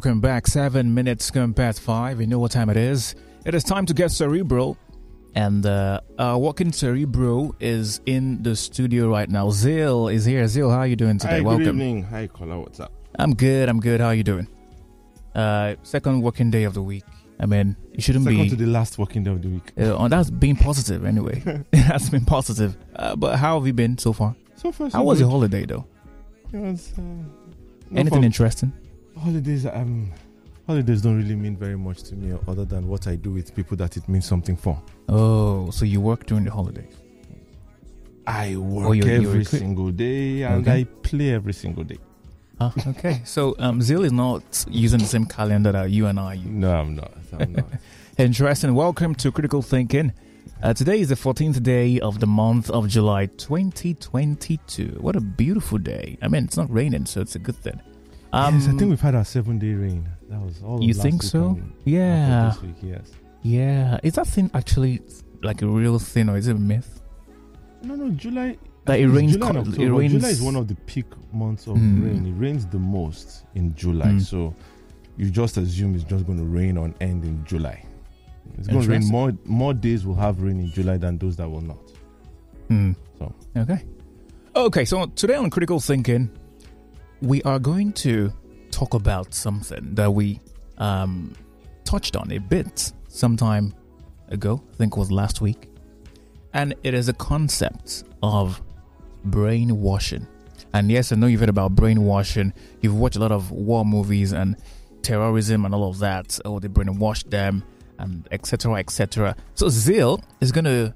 welcome back. Seven minutes past five. You know what time it is. It is time to get cerebral. And uh, uh, Walking Cerebral is in the studio right now. Zeal is here. Zeal, how are you doing today? Hi, welcome. good evening. Hi, Kola. What's up? I'm good. I'm good. How are you doing? Uh, second working day of the week. I mean, you shouldn't Second be. to the last working day of the week. Uh, oh, that's being positive anyway. that's been positive. Uh, but how have you been so far? So far, so How was good. your holiday though? It was, uh, no, Anything interesting? Holidays? Um, holidays don't really mean very much to me, other than what I do with people that it means something for. Oh, so you work during the holidays? I work Oh, you're- you're every single day, and Okay. I play every single day. Ah, okay. So um, Zeal is not using the same calendar that you and I use. No, I'm not. I'm not. Interesting. Welcome to Critical Thinking. Uh, today is the 14th day of the month of July 2022. What a beautiful day. I mean, it's not raining, so it's a good thing. Um, yes, I think we've had our seven-day rain. That was all. You think so? and half of Yeah. This week, yes. Yeah. Is that thing actually like a real thing or is it a myth? No, no, July. That it rains July, con- it rains- July is one of the peak months of Mm. rain. It rains the most in July, Mm. so you just assume it's just going to rain on end in July. It's going to rain more. More days will have rain in July than those that will not. Hmm. So Okay. Okay, so today on Critical Thinking, we are going to talk about something that we um, touched on a bit sometime ago, I think it was last week. And it is a concept of brainwashing. And yes, I know you've heard about brainwashing. You've watched a lot of war movies and terrorism and all of that. Oh, they brainwash them and etc. etc. So Zeal is going to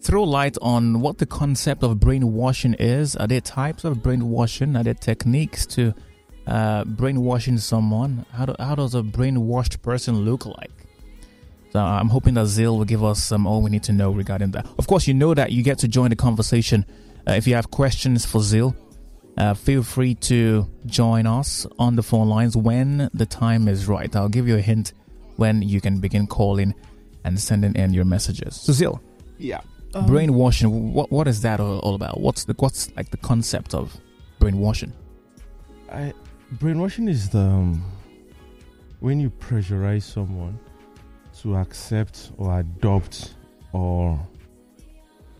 throw light on what the concept of brainwashing is. Are there types of brainwashing? Are there techniques to uh, brainwashing someone? How, do, how does a brainwashed person look like? So I'm hoping that Zeal will give us some all we need to know regarding that. Of course, you know that you get to join the conversation. Uh, if you have questions for Zeal, uh, feel free to join us on the phone lines when the time is right. I'll give you a hint when you can begin calling and sending in your messages. So Zeal, yeah, brainwashing what what is that all, all about? What's the what's like the concept of brainwashing? I, brainwashing is the um, when you pressurize someone to accept or adopt or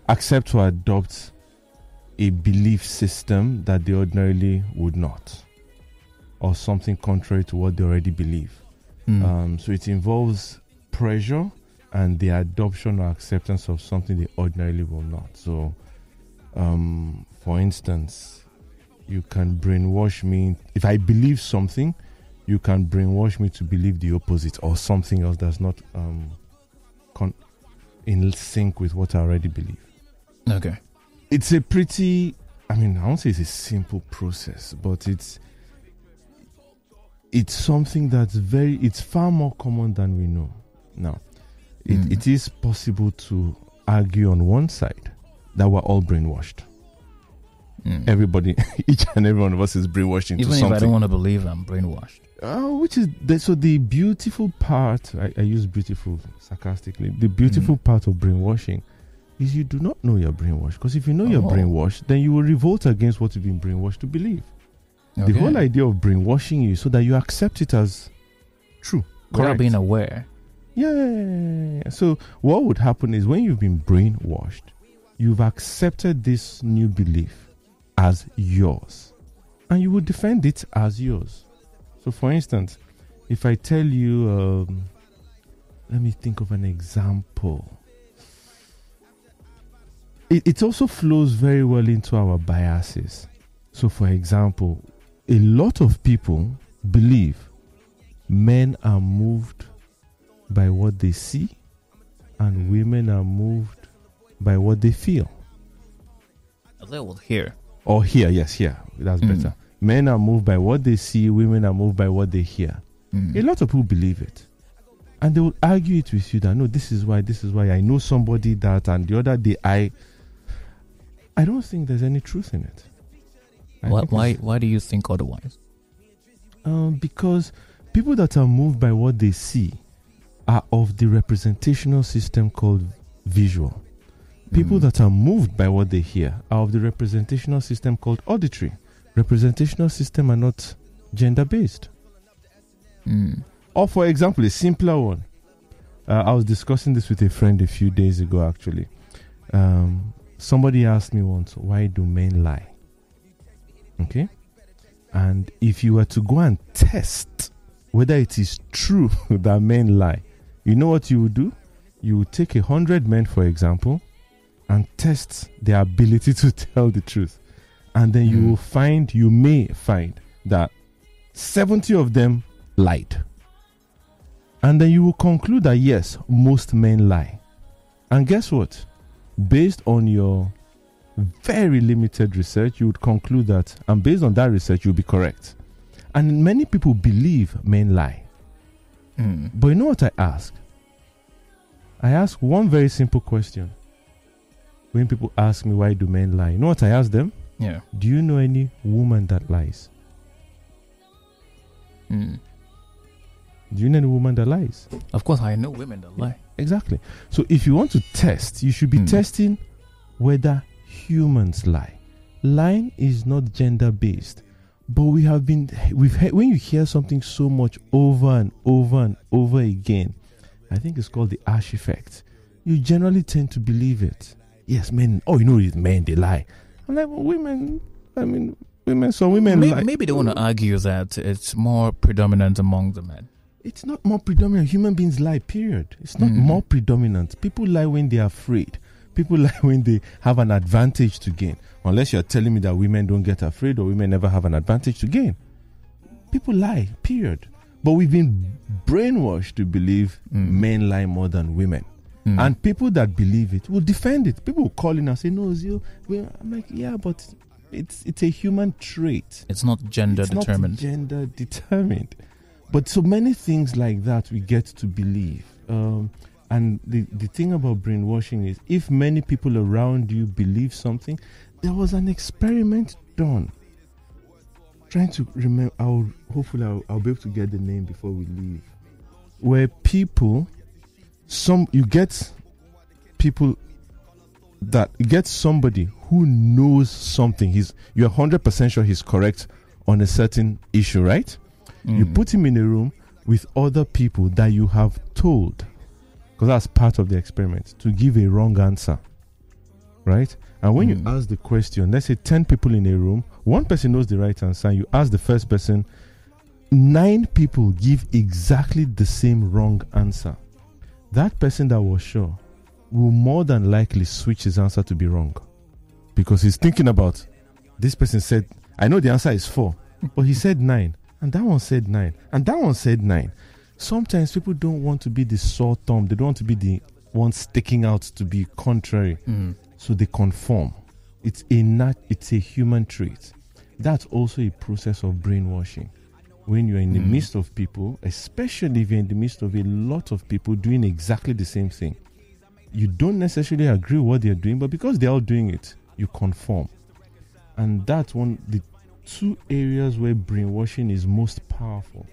accept or adopt a belief system that they ordinarily would not or something contrary to what they already believe. Hmm. um, so it involves pressure and the adoption or acceptance of something they ordinarily will not. So, um, for instance, you can brainwash me. If I believe something, you can brainwash me to believe the opposite or something else that's not um, con- in sync with what I already believe. okay It's a pretty, I mean, I won't say it's a simple process, but it's it's something that's very, it's far more common than we know. Now, it, Mm. it is possible to argue on one side that we're all brainwashed. Hmm. Everybody, each and every one of us is brainwashed into even if i don't want to believe i'm brainwashed Oh, which is the, so the beautiful part. I, I use beautiful sarcastically. The beautiful Mm. part of brainwashing is you do not know you're brainwashed. Because if you know you're Oh. brainwashed, then you will revolt against what you've been brainwashed to believe. okay. The whole idea of brainwashing you so that you accept it as true. without correct. being aware Yeah. So what would happen is when you've been brainwashed, you've accepted this new belief as yours, and you will defend it as yours. So, for instance, if I tell you, um, let me think of an example. It, it also flows very well into our biases. So, for example, a lot of people believe men are moved by what they see and women are moved by what they feel. A little here. Or hear yes hear that's Mm. better. Men are moved by what they see women are moved by what they hear. Hmm. a lot of people believe it. And they will argue it with you that no this is why this is why i know somebody that and the other day i i don't think there's any truth in it. Why, why why do you think otherwise? Um, because people that are moved by what they see are of the representational system called visual. People Mm. that are moved by what they hear are of the representational system called auditory. Representational system are not gender based. Mm. Or, for example, a simpler one. Uh, I was discussing this with a friend a few days ago, actually. Um, somebody asked me once, why do men lie? Okay? And if you were to go and test whether it is true that men lie, you know what you would do? You would take a hundred men, for example, and test their ability to tell the truth. And then you Mm. will find, you may find that 70 of them lied. And then you will conclude that yes, most men lie. And guess what? Based on your very limited research, you would conclude that, and based on that research, you'll be correct. And many people believe men lie. Mm. But you know what I ask? I ask one very simple question. When people ask me why do men lie, you know what I ask them? Yeah. Do you know any woman that lies? Mm. Do you know any woman that lies? Of course, I know women that lie. Exactly. So if you want to test, you should be Hmm. testing whether humans lie. Lying is not gender based. But we have been we've heard, when you hear something so much over and over and over again, I think it's called the Asch effect. You generally tend to believe it. Yes, men. Oh, you know, it's men they lie. I'm like well, women. I mean, women. Some women maybe, lie. maybe they want to argue that it's more predominant among the men. It's not more predominant. Human beings lie, period. It's not Mm. more predominant. People lie when they are afraid. People lie when they have an advantage to gain. Unless you're telling me that women don't get afraid or women never have an advantage to gain. People lie, period. But we've been brainwashed to believe Mm. men lie more than women. Mm. And people that believe it will defend it. People will call in and say, No, Zio. well," I'm like, Yeah, but it's it's a human trait it's not gender it's determined. Not gender determined. But so many things like that we get to believe. Um, and the, the thing about brainwashing is if many people around you believe something, there was an experiment done. Trying to remember, I'll hopefully I'll, I'll be able to get the name before we leave. Where people, some you get people that you get somebody who knows something. He's you're hundred percent sure he's correct on a certain issue, right? You Mm. put him in a room with other people that you have told, because that's part of the experiment, to give a wrong answer, right? And when you Mm. ask the question, let's say 10 people in a room, one person knows the right answer, you ask the first person, nine people give exactly the same wrong answer. That person that was sure will more than likely switch his answer to be wrong because he's thinking about this person said, I know the answer is four, but he said nine, and that one said nine, and that one said nine. Sometimes people don't want to be the sore thumb, they don't want to be the one sticking out to be contrary, Mm. So they conform. It's a nat- it's a human trait. That's also a process of brainwashing. When you're in the Mm. midst of people, especially if you're in the midst of a lot of people doing exactly the same thing, you don't necessarily agree what they're doing, but because they're all doing it, you conform. And that's one the two areas where brainwashing is most powerful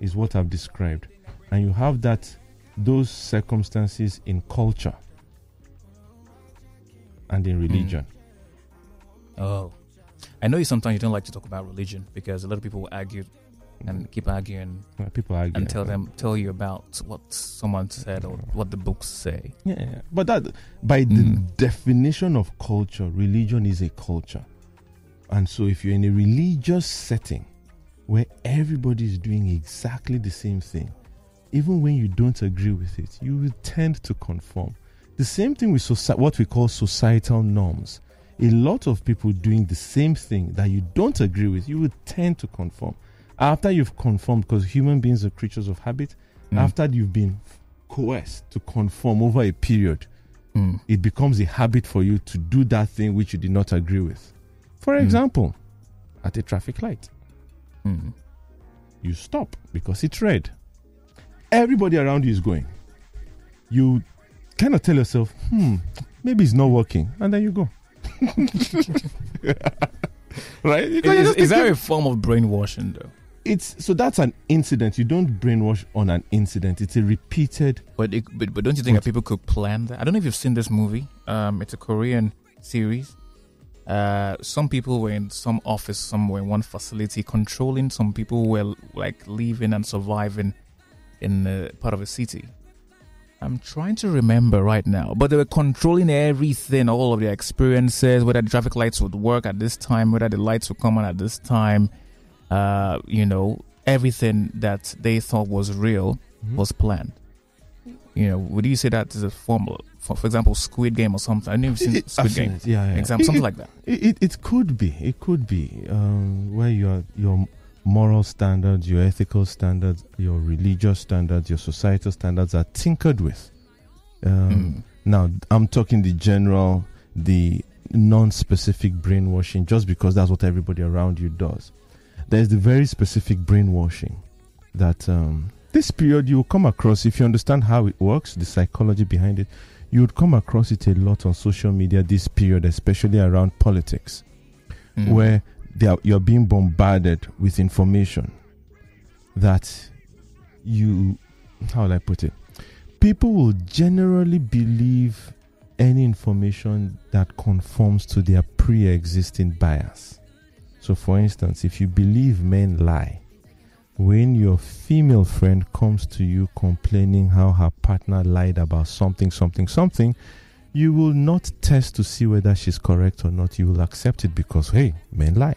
is what I've described. And you have that those circumstances in culture and in religion. Oh, I know you sometimes you don't like to talk about religion because a lot of people will argue and keep arguing Uh, People argue and tell them tell you about what someone said or what the books say. Yeah, yeah. but that by the Mm. definition of culture, religion is a culture. And so if you're in a religious setting where everybody is doing exactly the same thing, even when you don't agree with it, you will tend to conform. The same thing with soci- what we call societal norms. A lot of people doing the same thing that you don't agree with, you will tend to conform. After you've conformed, because human beings are creatures of habit, Mm. after you've been coerced to conform over a period, Mm. it becomes a habit for you to do that thing which you did not agree with. For Mm. example, at a traffic light, Mm. you stop because it's red. Everybody around you is going. You kind of tell yourself, hmm, maybe it's not working. And then you go. right? You're Is, is that a form of brainwashing though? it's so that's an incident. You don't brainwash on an incident. It's a repeated But, it, but but don't you think that people could plan that? I don't know if you've seen this movie. Um, it's a Korean series. Uh, some people were in some office somewhere in one facility controlling. Some people were like living and surviving in part of a city. I'm trying to remember right now, but they were controlling everything, all of their experiences, whether the traffic lights would work at this time, whether the lights would come on at this time. Uh, you know, everything that they thought was real Mhm. was planned. You know, would you say that is a formal, for, for example, Squid Game or something? I know you've seen It- Squid I've seen Game. it, Yeah, yeah. Example, It- something like that. It, it, could be. It could be um, where your your moral standards, your ethical standards, your religious standards, your societal standards are tinkered with. Um, Mm. Now, I'm talking the general, the non-specific brainwashing, just because that's what everybody around you does. There's the very specific brainwashing that um, this period you will come across if you understand how it works, the psychology behind it. You would come across it a lot on social media this period, especially around politics Mm. where are, you're being bombarded with information that you how will I put it? People will generally believe any information that conforms to their pre-existing bias. So for instance, if you believe men lie, when your female friend comes to you complaining how her partner lied about something, something, something, you will not test to see whether she's correct or not. You will accept it because, hey, men lie.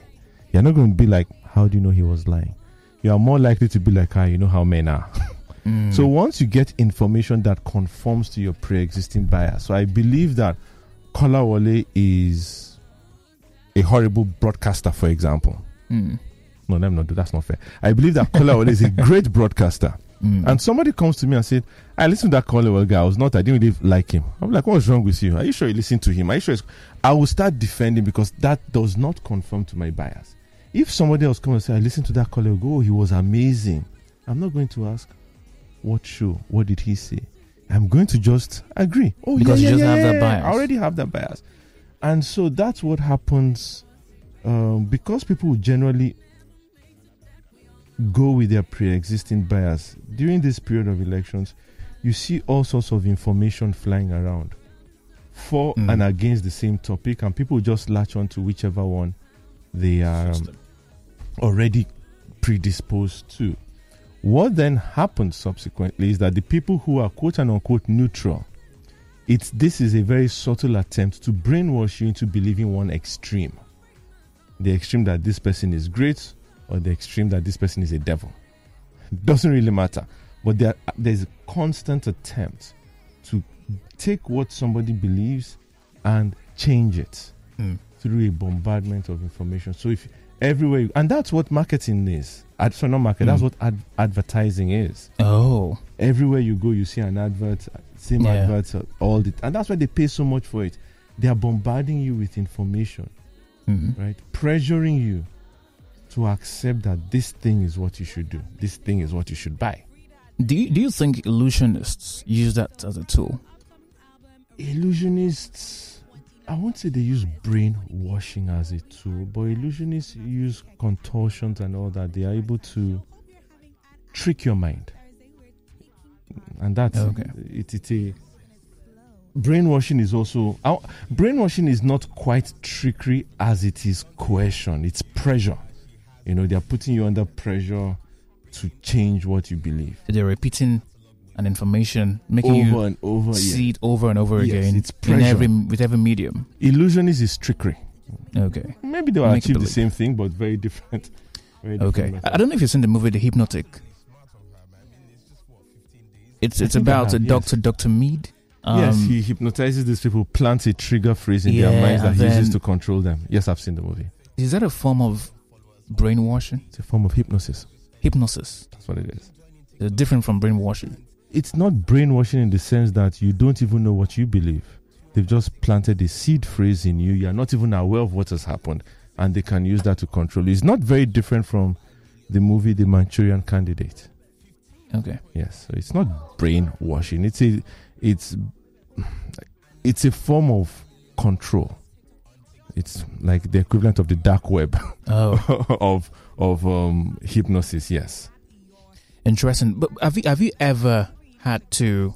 You're not going to be like, how do you know he was lying? You are more likely to be like, ah, you know how men are. Mm. So once you get information that conforms to your pre-existing bias, so I believe that Kolawole is a horrible broadcaster, for example. Mm. No, let me not do that's not fair. I believe that Kolawole is a great broadcaster. Mm. And somebody comes to me and said, I listened to that Kolawole guy. I was not, I didn't really like him. I'm like, what's wrong with you? Are you sure you listen to him? Are you sure? it's-" I will start defending because that does not conform to my bias. If somebody else comes and say, I listened to that colleague, go, oh, he was amazing. I'm not going to ask, what show? What did he say? I'm going to just agree. Oh, Because yeah, you yeah, just yeah, have that bias. I already have that bias. And so that's what happens um, because people generally go with their pre-existing bias during this period of elections you see all sorts of information flying around for Mm. and against the same topic and people just latch on to whichever one they are um, already predisposed to what then happens subsequently is that the people who are quote and unquote neutral it's this is a very subtle attempt to brainwash you into believing one extreme the extreme that this person is great or the extreme that this person is a devil. Doesn't really matter. But there, there's a constant attempt to take what somebody believes and change it Mm. through a bombardment of information. So if everywhere, and that's what marketing is. Ad, so not market. That's Mm. what ad, advertising is. Oh. Everywhere you go, you see an advert, same Yeah. advert, all the, and that's why they pay so much for it. They are bombarding you with information Mm. right? Pressuring you to accept that this thing is what you should do. This thing is what you should buy. Do you, do you think illusionists use that as a tool? Illusionists, I won't say they use brainwashing as a tool, but illusionists use contortions and all that. They are able to trick your mind. And that's Okay. it, it's a brainwashing is also uh, brainwashing is not quite trickery as it is coercion it's pressure you know they're putting you under pressure to change what you believe They're repeating an information, making over you and over see yeah. it over and over Yes, again it's in pressure. every with every medium. illusionist is his trickery Okay. maybe they will Make achieve the same thing but very different very different Okay. I I don't know if you've seen the movie The Hypnotic. It's it's about a have, yes. doctor, Doctor Meade. Um, yes he hypnotizes these people plants a trigger phrase in their minds that and he uses to control them yes i've seen the movie is that a form of brainwashing? it's a form of hypnosis Hypnosis. that's what it is It's different from brainwashing. It's not brainwashing in the sense that you don't even know what you believe. They've just planted a seed phrase in you. You're not even aware of what has happened, and they can use that to control you. It's not very different from the movie The Manchurian Candidate. Okay. Yes, so it's not brainwashing. It's a, it's, it's a form of control. It's like the equivalent of the dark web Oh, of of um, hypnosis. Yes. interesting. But have you have you ever had to?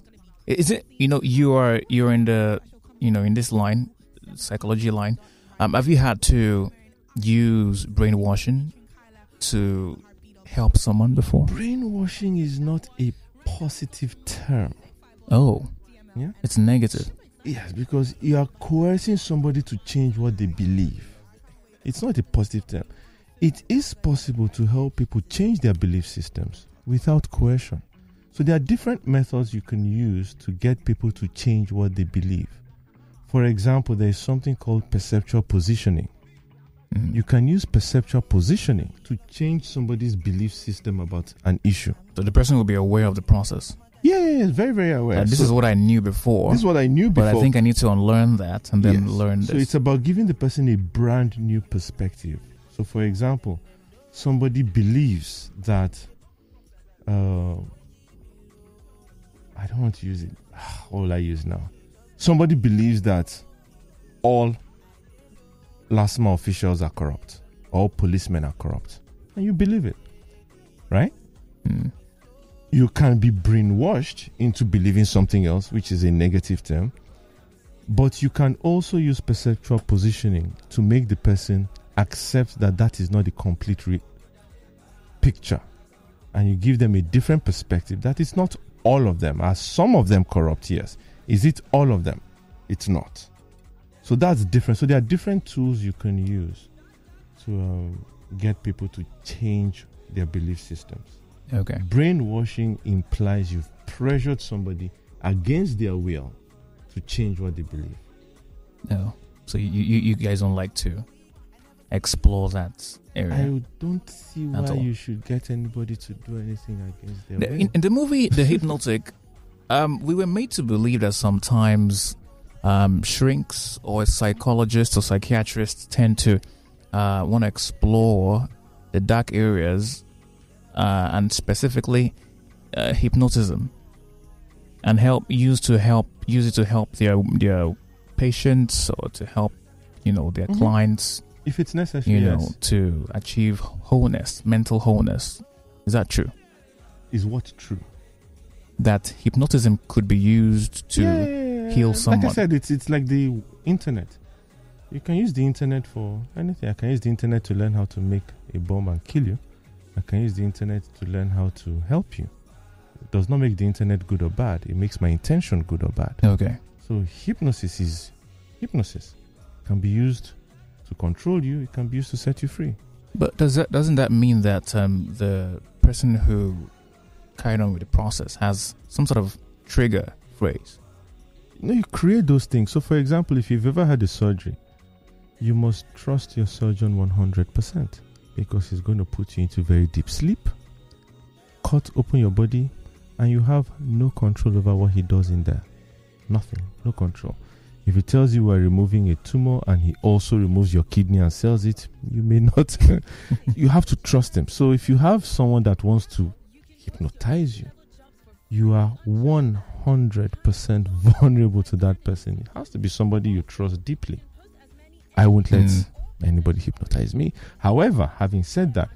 Is it you know you are you're in the you know in this line, psychology line. Um, have you had to use brainwashing to help someone before? Brainwashing is not a positive term. Oh, Yeah. it's negative. Yes, because you are coercing somebody to change what they believe. It's not a positive term. It is possible to help people change their belief systems without coercion. So there are different methods you can use to get people to change what they believe. For example, there is something called perceptual positioning. Mm. You can use perceptual positioning to change somebody's belief system about an issue. so the person will be aware of the process. Yeah, yeah, yeah very, very aware. This So is what I knew before, this is what I knew before. but I think I need to unlearn that and then Yes. learn So it's about giving the person a brand new perspective. So, for example, somebody believes that uh, I don't want to use it. What will I use now? Somebody believes that all LASTMA officials are corrupt, all policemen are corrupt, and you believe it, right? Mm. you can be brainwashed into believing something else, which is a negative term. But you can also use perceptual positioning to make the person accept that that is not the complete re- picture. And you give them a different perspective that it's not all of them. Are some of them corrupt? Yes. Is it all of them? It's not. So that's different. So there are different tools you can use to um, get people to change their belief systems. Okay. Brainwashing implies you've pressured somebody against their will to change what they believe. No. So you, you, you guys don't like to explore that area. I don't see why all. you should get anybody to do anything against their The- will. in, in the movie The Hypnotic, um, we were made to believe that sometimes um, shrinks or psychologists or psychiatrists tend to uh, want to explore the dark areas uh, and specifically uh, hypnotism and help use to help use it to help their their patients or to help you know their Mhm. clients if it's necessary, you know yes. to achieve wholeness mental wholeness is that true Is what true? that hypnotism could be used to Yeah, yeah, yeah, heal someone. Like I said, it's it's like the internet. You can use the internet for anything. I can use the internet to learn how to make a bomb and kill you. I can use the internet to learn how to help you. It does not make the internet good or bad. It makes my intention good or bad. okay So hypnosis is hypnosis. can be used to control you. It can be used to set you free. but does that doesn't that mean that um, the person who carried on with the process has some sort of trigger phrase You know, you create those things. So, for example, if you've ever had a surgery, you must trust your surgeon 100% because he's going to put you into very deep sleep, cut open your body, and you have no control over what he does in there. Nothing, no control. If he tells you we're removing a tumor and he also removes your kidney and sells it, you may not. you have to trust him. So, if you have someone that wants to hypnotize you, you are 100% vulnerable to that person. It has to be somebody you trust deeply. I won't let Mm. anybody hypnotize me. However, having said that,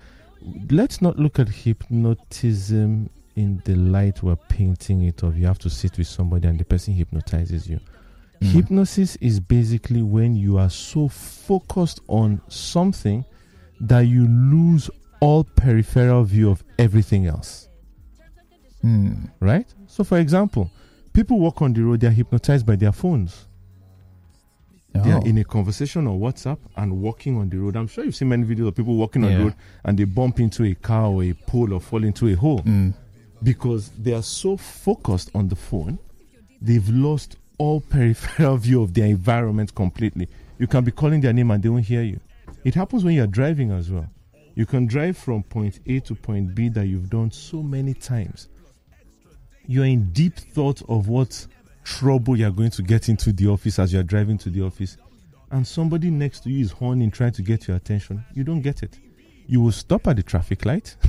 let's not look at hypnotism in the light we're painting it of. You have to sit with somebody and the person hypnotizes you. Mm. Hypnosis is basically when you are so focused on something that you lose all peripheral view of everything else Mm. right? So, for example, people walk on the road, they are hypnotized by their phones. They Oh. are in a conversation on WhatsApp and walking on the road. I'm sure you've seen many videos of people walking on Yeah. the road and they bump into a car or a pole or fall into a hole Mm. because they are so focused on the phone, they've lost all peripheral view of their environment completely. You can be calling their name and they won't hear you. It happens when you're driving as well. You can drive from point A to point B that you've done so many times. You're in deep thought of what trouble you're going to get into the office as you're driving to the office, and somebody next to you is horning, trying to get your attention. You don't get it. You will stop at the traffic light.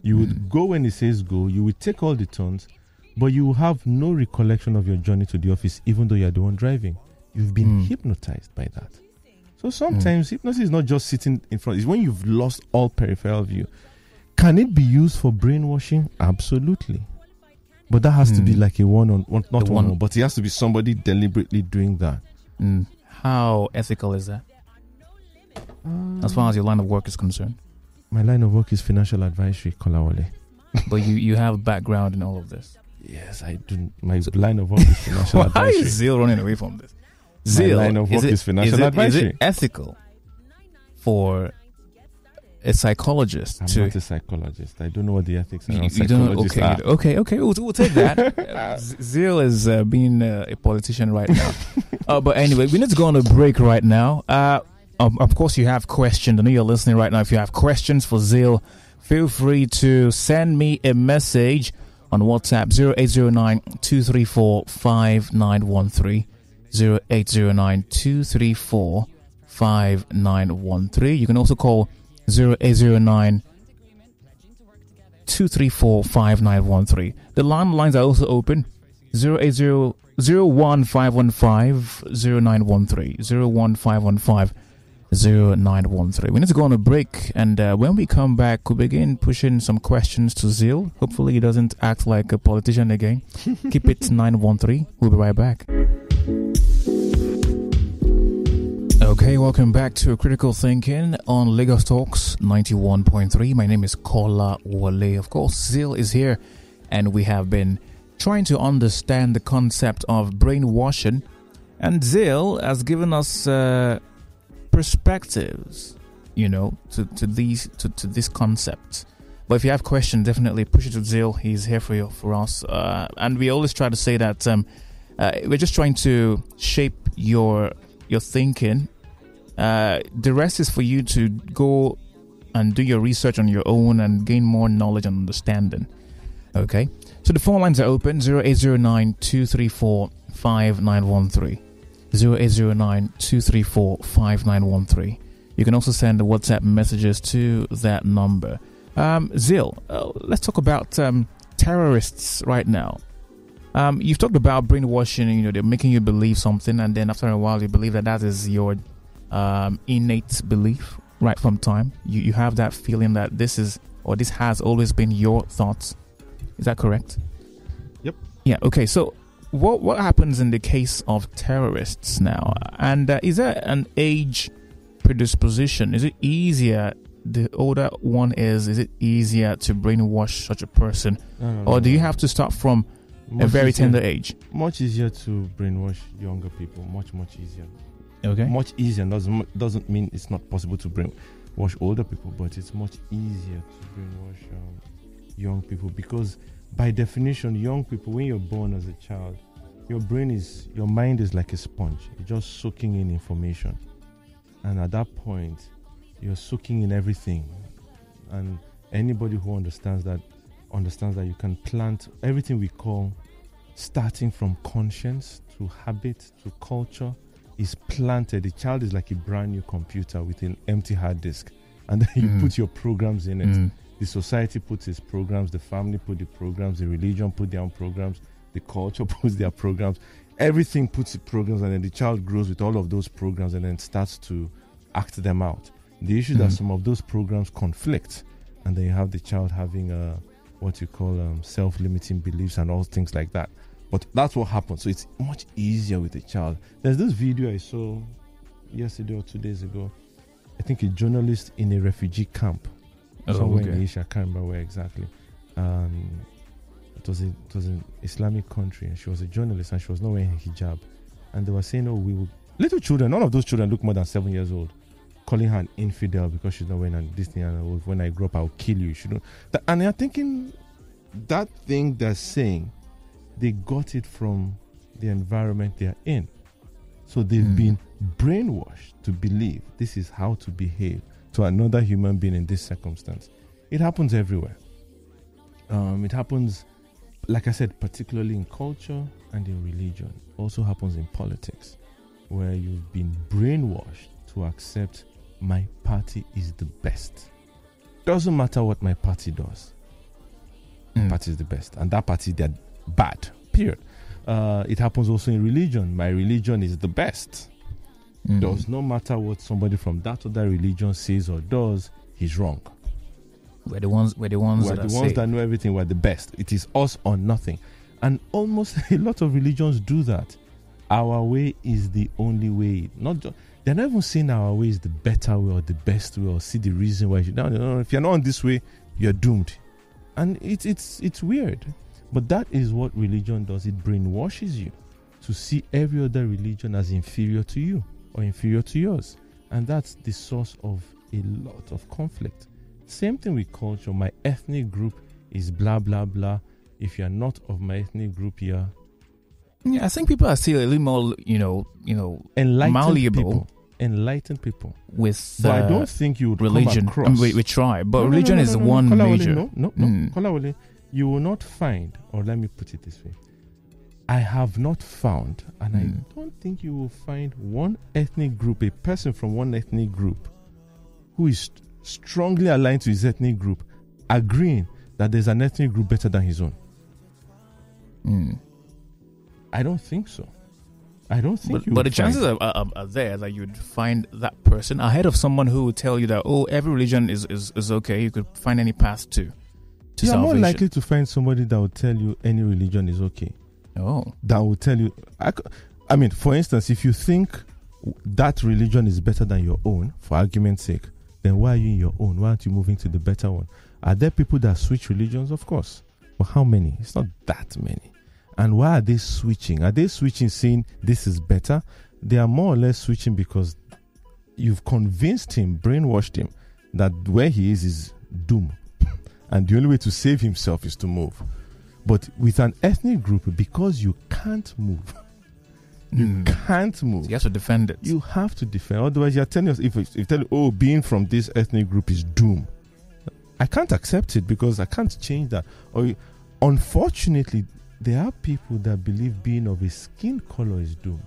You would Mm. go when it says go. You would take all the turns, but you have no recollection of your journey to the office, even though you're the one driving. You've been Mm. hypnotized by that. So sometimes hypnosis is not just sitting in front, it's when you've lost all peripheral view. Can it be used for brainwashing? Absolutely. But that has to be Mm. like a one on one, not The one, one- on, but it has to be somebody deliberately doing that. Mm. How ethical is that? as far as your line of work is concerned? My line of work is financial advisory, Kolawole. but you, you have background in all of this. Yes, I do. My line of work is financial Why advisory. is Zeal running away from this? My line of work it- is financial is it, advisory. Is it ethical for a psychologist I'm to not a psychologist. I don't know what the ethics You, around you don't psychologists okay, are. okay, okay. We'll, we'll take that. Uh, Zeal is uh, being uh, a politician right now. uh, but anyway, we need to go on a break right now. Uh, um, of course, you have questions. I know you're listening right now. If you have questions for Zeal, feel free to send me a message on WhatsApp 0809 234 5913. 0809 234 5913. You can also call 0809 234 5913. The landlines are also open 080 01515 0913 01515 0913. We need to go on a break, and uh, when we come back, we'll begin pushing some questions to Zeal. Hopefully, he doesn't act like a politician again. Keep it 913. We'll be right back. Okay, welcome back to Critical Thinking on Lagos Talks 91.3. My name is Kolawole. Of course, Zeal is here, and we have been trying to understand the concept of brainwashing. And Zeal has given us uh, perspectives, you know, to, to these to, to this concept. But if you have questions, definitely push it to Zeal. He's here for you for us. Uh, and we always try to say that um, uh, we're just trying to shape your your thinking. Uh, the rest is for you to go and do your research on your own and gain more knowledge and understanding. Okay, so the phone lines are open 0809 234 5913. 0809 234 5913. You can also send WhatsApp messages to that number. Um, Zeal, uh, let's talk about um, terrorists right now. Um, you've talked about brainwashing, you know, they're making you believe something, and then after a while, you believe that that is your um, innate belief right from time. You, you have that feeling that this is, or this has always been your thoughts. Is that correct? Yep. Yeah, okay, so what what happens in the case of terrorists now? And uh, is there an age predisposition? Is it easier the older one is? Is it easier to brainwash such a person, No, no, no, or do you have to start from a very easier- tender age? Much easier to brainwash younger people. Much, much easier. Okay. Much easier doesn't doesn't mean it's not possible to brainwash older people, but it's much easier to brainwash um, young people because, by definition, young people when you're born as a child, your brain is your mind is like a sponge. You're just soaking in information, and at that point, you're soaking in everything. And anybody who understands that understands that you can plant everything we call starting from conscience to habit to culture is planted. The child is like a brand new computer with an empty hard disk. And then you Mm. put your programs in it. Mm. The society puts its programs, the family put the programs, the religion put their own programs, the culture puts their programs. Everything puts its programs, and then the child grows with all of those programs and then starts to act them out. The issue that Mm. some of those programs conflict, and then you have the child having uh, what you call um, self-limiting beliefs and all things like that. But that's what happens. So it's much easier with a child. There's this video I saw yesterday or two days ago. I think a journalist in a refugee camp Oh, somewhere in okay. Asia. I can't remember where exactly. Um, it was a, it was an Islamic country, and she was a journalist, and she was not wearing a hijab. And they were saying, "Oh, we will." Little children, none of those children look more than seven years old, calling her an infidel because she's not wearing a- this thing. And when I grow up, I'll kill you. She don't. And they're thinking that thing they're saying, they got it from the environment they're in. So they've Hmm. been brainwashed to believe this is how to behave to another human being in this circumstance. It happens everywhere. Um, it happens, like I said, particularly in culture and in religion. Also happens in politics, where you've been brainwashed to accept my party is the best. Doesn't matter what my party does. Mm. Party is the best, and that party they're bad. Period. Uh, it happens also in religion. My religion is the best. Mm. Does not matter what somebody from that other religion says or does, he's wrong. We're the ones. We're the ones We're that the ones that know everything. We're the best. It is us or nothing. And almost a lot of religions do that. Our way is the only way. Not ju- they're not even saying our way is the better way or the best way or see the reason why you. No, no, no. If you're not on this way, you're doomed. And it's it's it's weird. But that is what religion does. It brainwashes you to see every other religion as inferior to you or inferior to yours. And that's the source of a lot of conflict. Same thing with culture. My ethnic group is blah blah blah. If you're not of my ethnic group, you're Yeah, I think people are still a little more, you know, you know, enlightened Malleable. people. Enlightened people. with But I uh, don't think you would religion. Come across. we, we try, but No, religion no, is no, no, one major. No, no, no. Mm. Kolawole, you will not find, or let me put it this way. I have not found, and Mm. I don't think you will find one ethnic group, a person from one ethnic group, who is strongly aligned to his ethnic group, agreeing that there's an ethnic group better than his own. Mm. I don't think so. I don't think But, you but the chances find- are, are, are there that you'd find that person ahead of someone who would tell you that oh every religion is, is, is okay you could find any path to to you are more likely to find somebody that will tell you any religion is okay. Oh that will tell you. I mean, for instance, if you think that religion is better than your own, for argument's sake, then why are you in your own? Why aren't you moving to the better one? Are there people that switch religions? Of course. But how many? It's not that many. And why are they switching? Are they switching saying this is better? They are more or less switching because you've convinced him, brainwashed him, that where he is is doom. and the only way to save himself is to move. But with an ethnic group, because you can't move, you Mm. can't move. you have to defend it You have to defend. Otherwise, you're telling us if if you tell oh being from this ethnic group is doom. I can't accept it because I can't change that. Or unfortunately, there are people that believe being of a skin color is doom,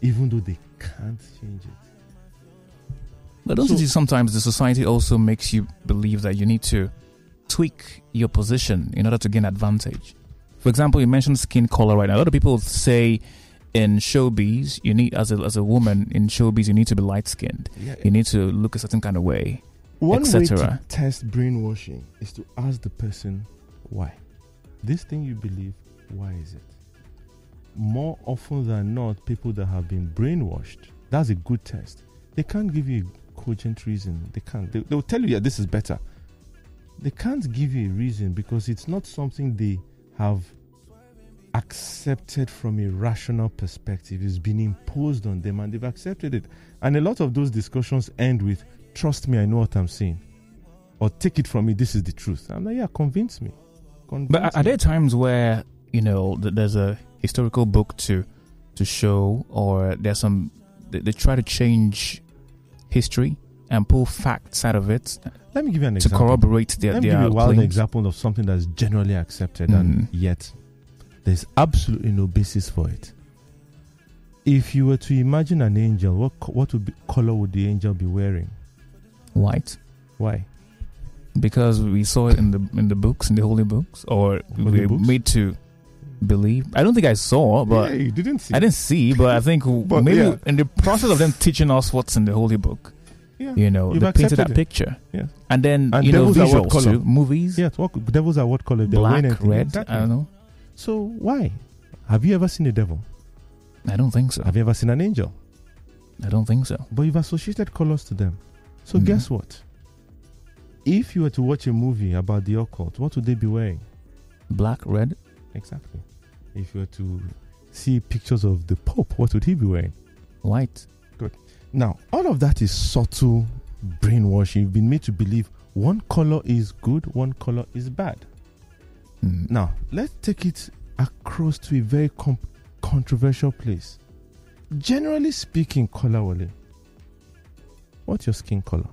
even though they can't change it. but don't So- you see sometimes the society also makes you believe that you need to tweak your position in order to gain advantage for example you mentioned skin color right now a lot of people say in showbiz you need as a, as a woman in showbiz you need to be light skinned Yeah. you need to look a certain kind of way One way to test brainwashing is to ask the person why. This thing you believe, why is it? More often than not, people that have been brainwashed, that's a good test. They can't give you a cogent reason. They can't. They, they'll tell you, yeah, this is better. They can't give you a reason because it's not something they have accepted from a rational perspective. It's been imposed on them and they've accepted it. And a lot of those discussions end with, trust me, I know what I'm saying. Or take it from me, this is the truth. I'm like, uh, yeah, convince me. Convince But are, are me. there times where you know there's a historical book to to show, or there's some they, they try to change history and pull facts out of it Let me give you an example. to example. corroborate their Let me their give you a wild claims? example of something that's generally accepted Mm. and yet there's absolutely no basis for it. If you were to imagine an angel, what co- what would be, color would the angel be wearing? White, Why? because we saw it in the in the books, in the holy books, or Holy we were books? made to believe. I don't think I saw, but yeah, you didn't see. I didn't see. But I think But, maybe yeah. in the process of them teaching us what's in the holy book, Yeah. you know, You've they painted that it. picture. Yeah. And then And you know devils are what visuals color? too, movies, Yes, what devils are what color? They're black, wearing red. Exactly. I don't know. So why? Have you ever seen a devil? I don't think so. Have you ever seen an angel? I don't think so. But you've associated colors to them. So Mhm. guess what? If you were to watch a movie about the occult, what would they be wearing? Black, red, Exactly. If you were to see pictures of the Pope, what would he be wearing? white. Now, all of that is subtle brainwashing. You've been made to believe one color is good, one color is bad. Mm. Now, let's take it across to a very com- controversial place. Generally speaking, Kolawole, what's your skin color?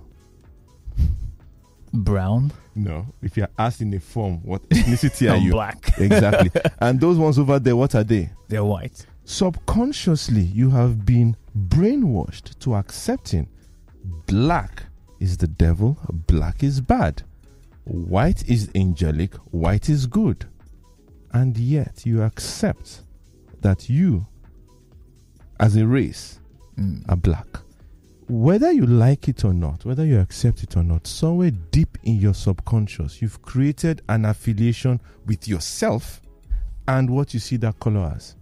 Brown. No. If you're asked in a form, what ethnicity are you? black. Exactly. and those ones over there, what are they? They're white. Subconsciously, you have been brainwashed to accepting black is the devil, black is bad, white is angelic, white is good. And yet, you accept that you, as a race, Mm. are black. Whether you like it or not, whether you accept it or not, somewhere deep in your subconscious, you've created an affiliation with yourself and what you see that color as.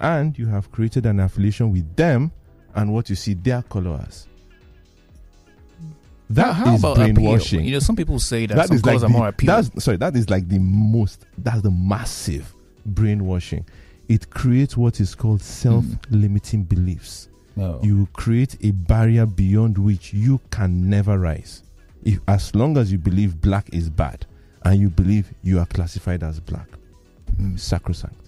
And you have created an affiliation with them and what you see their colors. That how, how is about brainwashing. appeal? You know, some people say that, That some is like colors are the, more appealing. that's sorry. That is like the most. That's the massive brainwashing. It creates what is called self-limiting beliefs. No. You create a barrier beyond which you can never rise. If as long as you believe black is bad, and you believe you are classified as black, Mm. sacrosanct.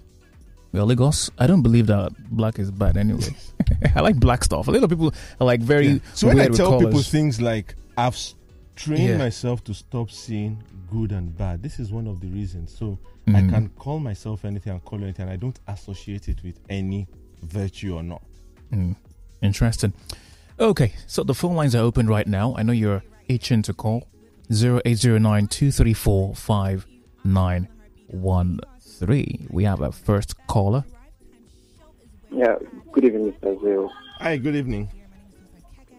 Well, Lagos, I don't believe that black is bad anyway. I like black stuff. A lot of people are like very Yeah. So when I tell people things like I've trained Yeah. myself to stop seeing good and bad, this is one of the reasons. So I Mm. can call myself anything and call anything. And I don't associate it with any virtue or not. Mm, interesting. Okay, so the phone lines are open right now. I know you're itching to call 0809 234 5913. We have a first caller. Yeah, good evening, Mr. Zeal. Hi, good evening.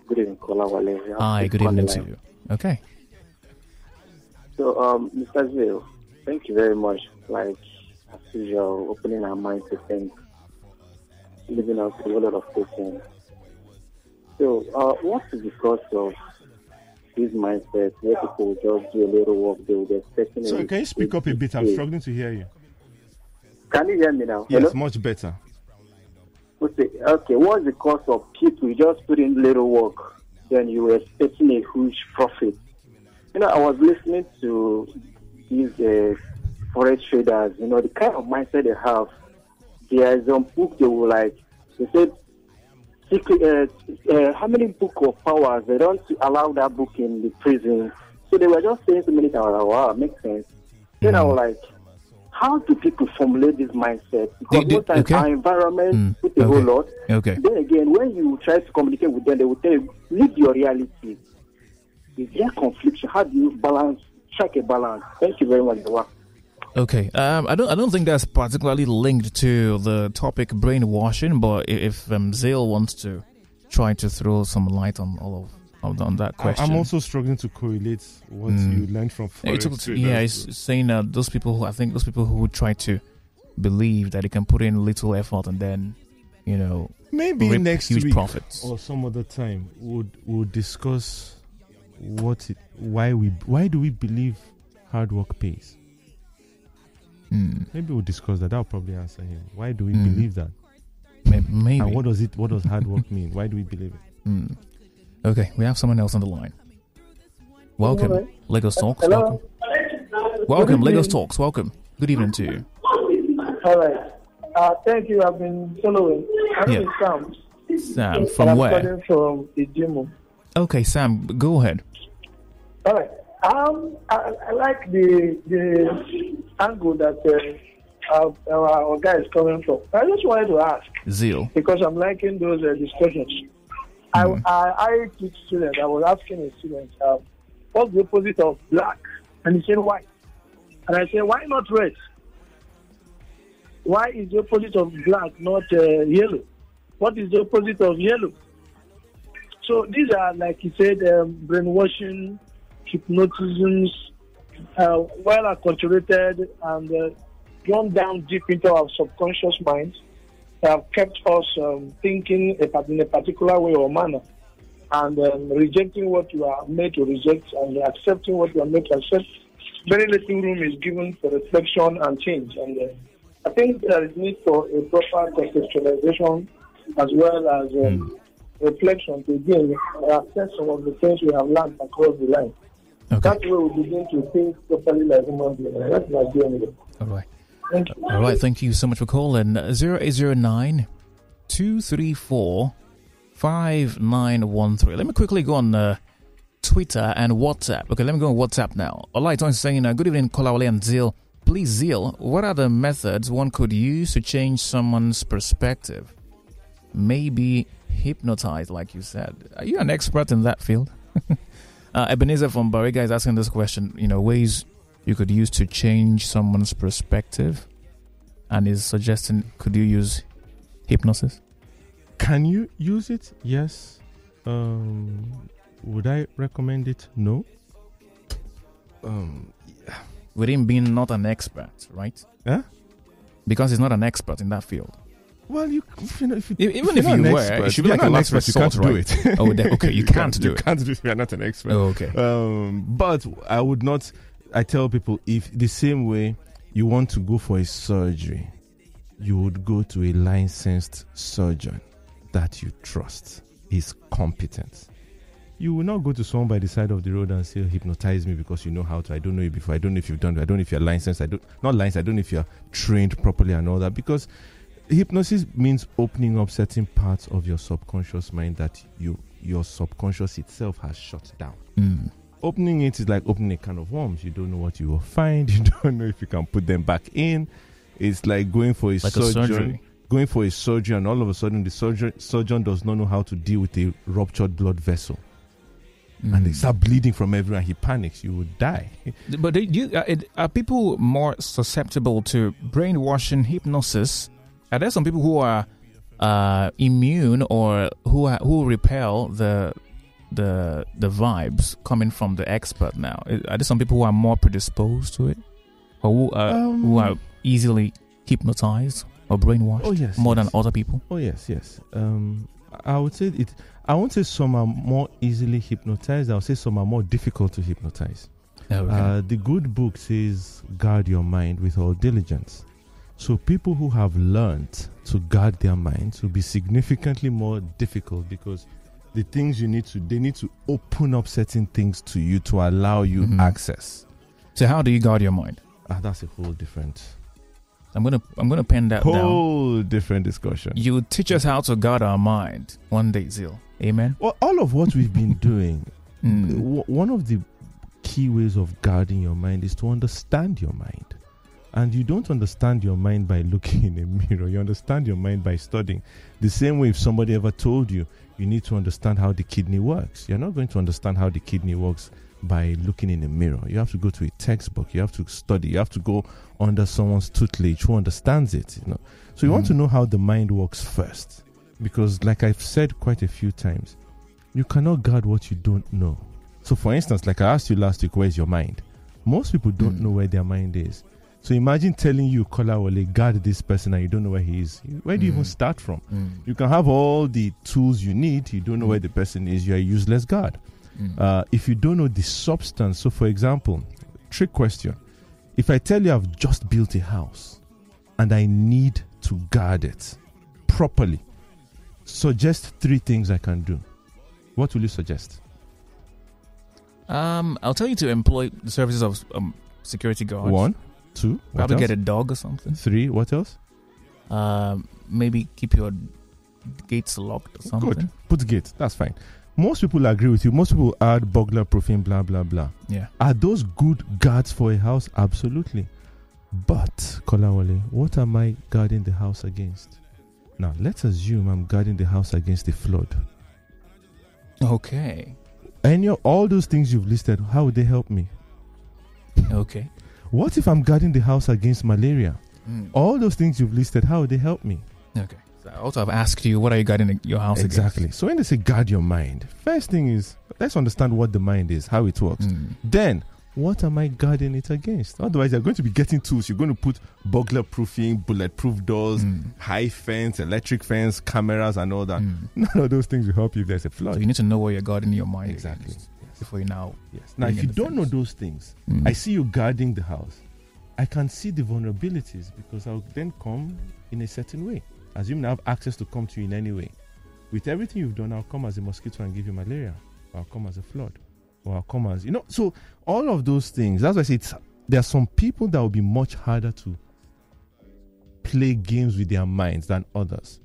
Good evening, caller Wale. Hi, good evening to you. Okay. So, um, Mr. Zeal, thank you very much. Like, as usual, opening our minds to think, living us with a lot of patience. So, uh, what is the cause of this mindset where people just do a little work, they will be expecting Sorry, a- can you speak up a bit? I'm struggling to hear you. Can you hear me now? Yes, Hello? much better. Okay, okay, what's the cost of people you just put in little work, then you were expecting a huge profit? You know, I was listening to these uh, forex traders, you know, the kind of mindset they have. There is some book they will like, they said, uh, uh, how many book of powers, they don't allow that book in the prison. So they were just saying so many times, wow, makes sense. Then I was like, how do people formulate this mindset? Because most times okay. our environment Mm, put a whole lot. Okay. Then again, when you try to communicate with them, they will tell you, live your reality. Is there conflict? How do you balance, strike a balance? Thank you very much, Dewa. Okay. Um, I don't. I don't think that's particularly linked to the topic brainwashing. But if um, Zeal wants to try to throw some light on all of on, that question, I'm also struggling to correlate what Mm. you learned from Yeah, forex it's, yeah, it's saying that those people who I think those people who try to believe that they can put in little effort and then, you know, Maybe next huge week profits. or some other time would would discuss what it, why we why do we believe hard work pays. Hmm, Maybe we'll discuss that. That'll probably answer him. Why do we Mm. believe that? maybe. And what does it? What does hard work mean? Why do we believe it? Hmm. Okay, we have someone else on the line. Welcome, Hello. Lagos Talks. Hello. Welcome, welcome, Lagos Talks. Welcome. Good evening to you. All right. Uh, thank you. I've been following. Name Yeah. Sam. Sam, from I'm where? from Ijimu. Okay, Sam, go ahead. All right. Um, I, I like the the angle that uh, our, our, our guy is coming from. I just wanted to ask Zeal. because I'm liking those uh, discussions. Mhm. I, I I teach students. I was asking a student, um, what's the opposite of black? And he said white. And I said, why not red? Why is the opposite of black not uh, yellow? What is the opposite of yellow? So these are, like he said, um, brainwashing, hypnotisms, uh, well acculturated and uh, drawn down deep into our subconscious minds have kept us um, thinking in a particular way or manner and um, rejecting what you are made to reject and accepting what you are made to accept. Very little room is given for reflection and change. And uh, I think there is need for a proper contextualization as well as um, reflection to again assess some of the things we have learned across the line. Okay, That's where we begin to think properly like human beings. That's my anyway. all right. Thank you. All right, thank you so much for calling. 0809 234 5913. Let me quickly go on uh, Twitter and WhatsApp. Okay, let me go on WhatsApp now. Olaiton is saying, uh, Good evening, Kolawole and Zeal. Please, Zeal, what are the methods one could use to change someone's perspective? Maybe hypnotize, like you said. Are you an expert in that field? uh, Ebenezer from Bariga is asking this question. You know, ways you could use to change someone's perspective and is suggesting could you use hypnosis Can you use it? Yes. Um, would I recommend it? No. Um, with him being not an expert right Huh? because he's not an expert in that field Well, you, you know, if you, even if if you're were, expert, it should be you're like a not an last expert, you can't resort, do it. Oh, okay, you can't do you it. can't do it. if You're not an expert. Oh, okay. Um, but I would not. I tell people if the same way you want to go for a surgery, you would go to a licensed surgeon that you trust is competent. You will not go to someone by the side of the road and say, "Hypnotize me because you know how to." I don't know you before. I don't know if you've done it. I don't know if you're licensed. I don't not licensed. I don't know if you're trained properly and all that because hypnosis means opening up certain parts of your subconscious mind that you your subconscious itself has shut down Mm. Opening it is like opening a can of worms. You don't know what you will find. You don't know if you can put them back in. It's like going for a Like a surgery, going for a surgery, and all of a sudden the surgeon surgeon does not know how to deal with a ruptured blood vessel, and they Mm. start bleeding from everywhere. He panics. You would die. But you, uh, it, are people more susceptible to brainwashing hypnosis? Are there some people who are uh, immune or who are, who repel the the the vibes coming from the expert? Now, are there some people who are more predisposed to it, or who are, Um, who are easily hypnotized or brainwashed Oh yes, more yes. than other people? Oh yes, yes. Um, I would say it. I won't say some are more easily hypnotized. I would say some are more difficult to hypnotize. Okay. Uh, the good book says, guard your mind with all diligence. So, people who have learned to guard their minds will be significantly more difficult because the things you need to, they need to open up certain things to you to allow you Mhm. access. so, how do you guard your mind? Ah, that's a whole different, I'm gonna I'm gonna pen that down. whole different discussion. You teach us how to guard our mind one day, Zeal. Amen. Well, all of what we've been doing, Mm. one of the key ways of guarding your mind is to understand your mind. And you don't understand your mind by looking in a mirror. You understand your mind by studying. The same way, if somebody ever told you you need to understand how the kidney works, you're not going to understand how the kidney works by looking in a mirror. You have to go to a textbook. You have to study. You have to go under someone's tutelage who understands it. You know. So you want Mm. to know how the mind works first, because, like I've said quite a few times, you cannot guard what you don't know. So, for instance, like I asked you last week, where's your mind? Most people don't Mm. know where their mind is. So imagine telling you, Kolawole, guard this person, and you don't know where he is. Where do you even Mm. start from? Mm. You can have all the tools you need. You don't know Mm. where the person is. You're a useless guard. Mm. Uh, if you don't know the substance, so for example, trick question: If I tell you I've just built a house and I need to guard it properly, suggest three things I can do. What will you suggest? Um, I'll tell you to employ the services of um, security guards. One, two, what Probably else? get a dog or something. three. What else? Um, maybe keep your gates locked or something. Good. Put gate. That's fine. Most people agree with you. Most people add burglar proofing, blah blah blah. Yeah. Are those good guards for a house? Absolutely. But, Kolawole, what am I guarding the house against? Now, let's assume I'm guarding the house against a flood. Okay. Any of all those things you've listed, how would they help me? Okay. What if I'm guarding the house against malaria? Mm. All those things you've listed, how would they help me? Okay. So I also have asked you, what are you guarding your house Exactly. So when they say guard your mind, first thing is let's understand what the mind is, how it works. Mm. Then, what am I guarding it against? Otherwise, you're going to be getting tools. You're going to put burglar proofing, bulletproof doors, Mm. high fence, electric fence, cameras, and all that. Mm. None of those things will help you if there's a So flood. you need to know where you're guarding your mind. Exactly. against Before you now. Yes. Now, if you don't know those things, Mm. I see you guarding the house. I can see the vulnerabilities because I'll then come in a certain way. Assuming I have access to come to you in any way. With everything you've done, I'll come as a mosquito and give you malaria. Or I'll come as a flood. Or I'll come as, you know, so all of those things. That's why I say it's, there are some people that will be much harder to play games with their minds than others.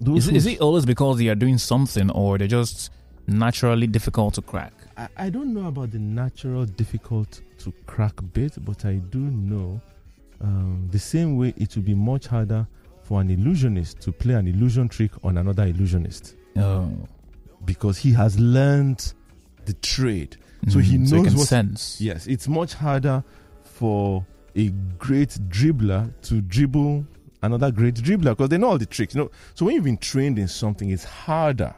Those Is, it- it always because they are doing something or they're just naturally difficult to crack? I, I don't know about the natural difficult to crack bit, but I do know um, the same way it would be much harder for an illusionist to play an illusion trick on another illusionist Oh. because he has learned the trade. So he Mm, knows can what- sense. Yes, it's much harder for a great dribbler to dribble another great dribbler because they know all the tricks. You know, so when you've been trained in something, it's harder.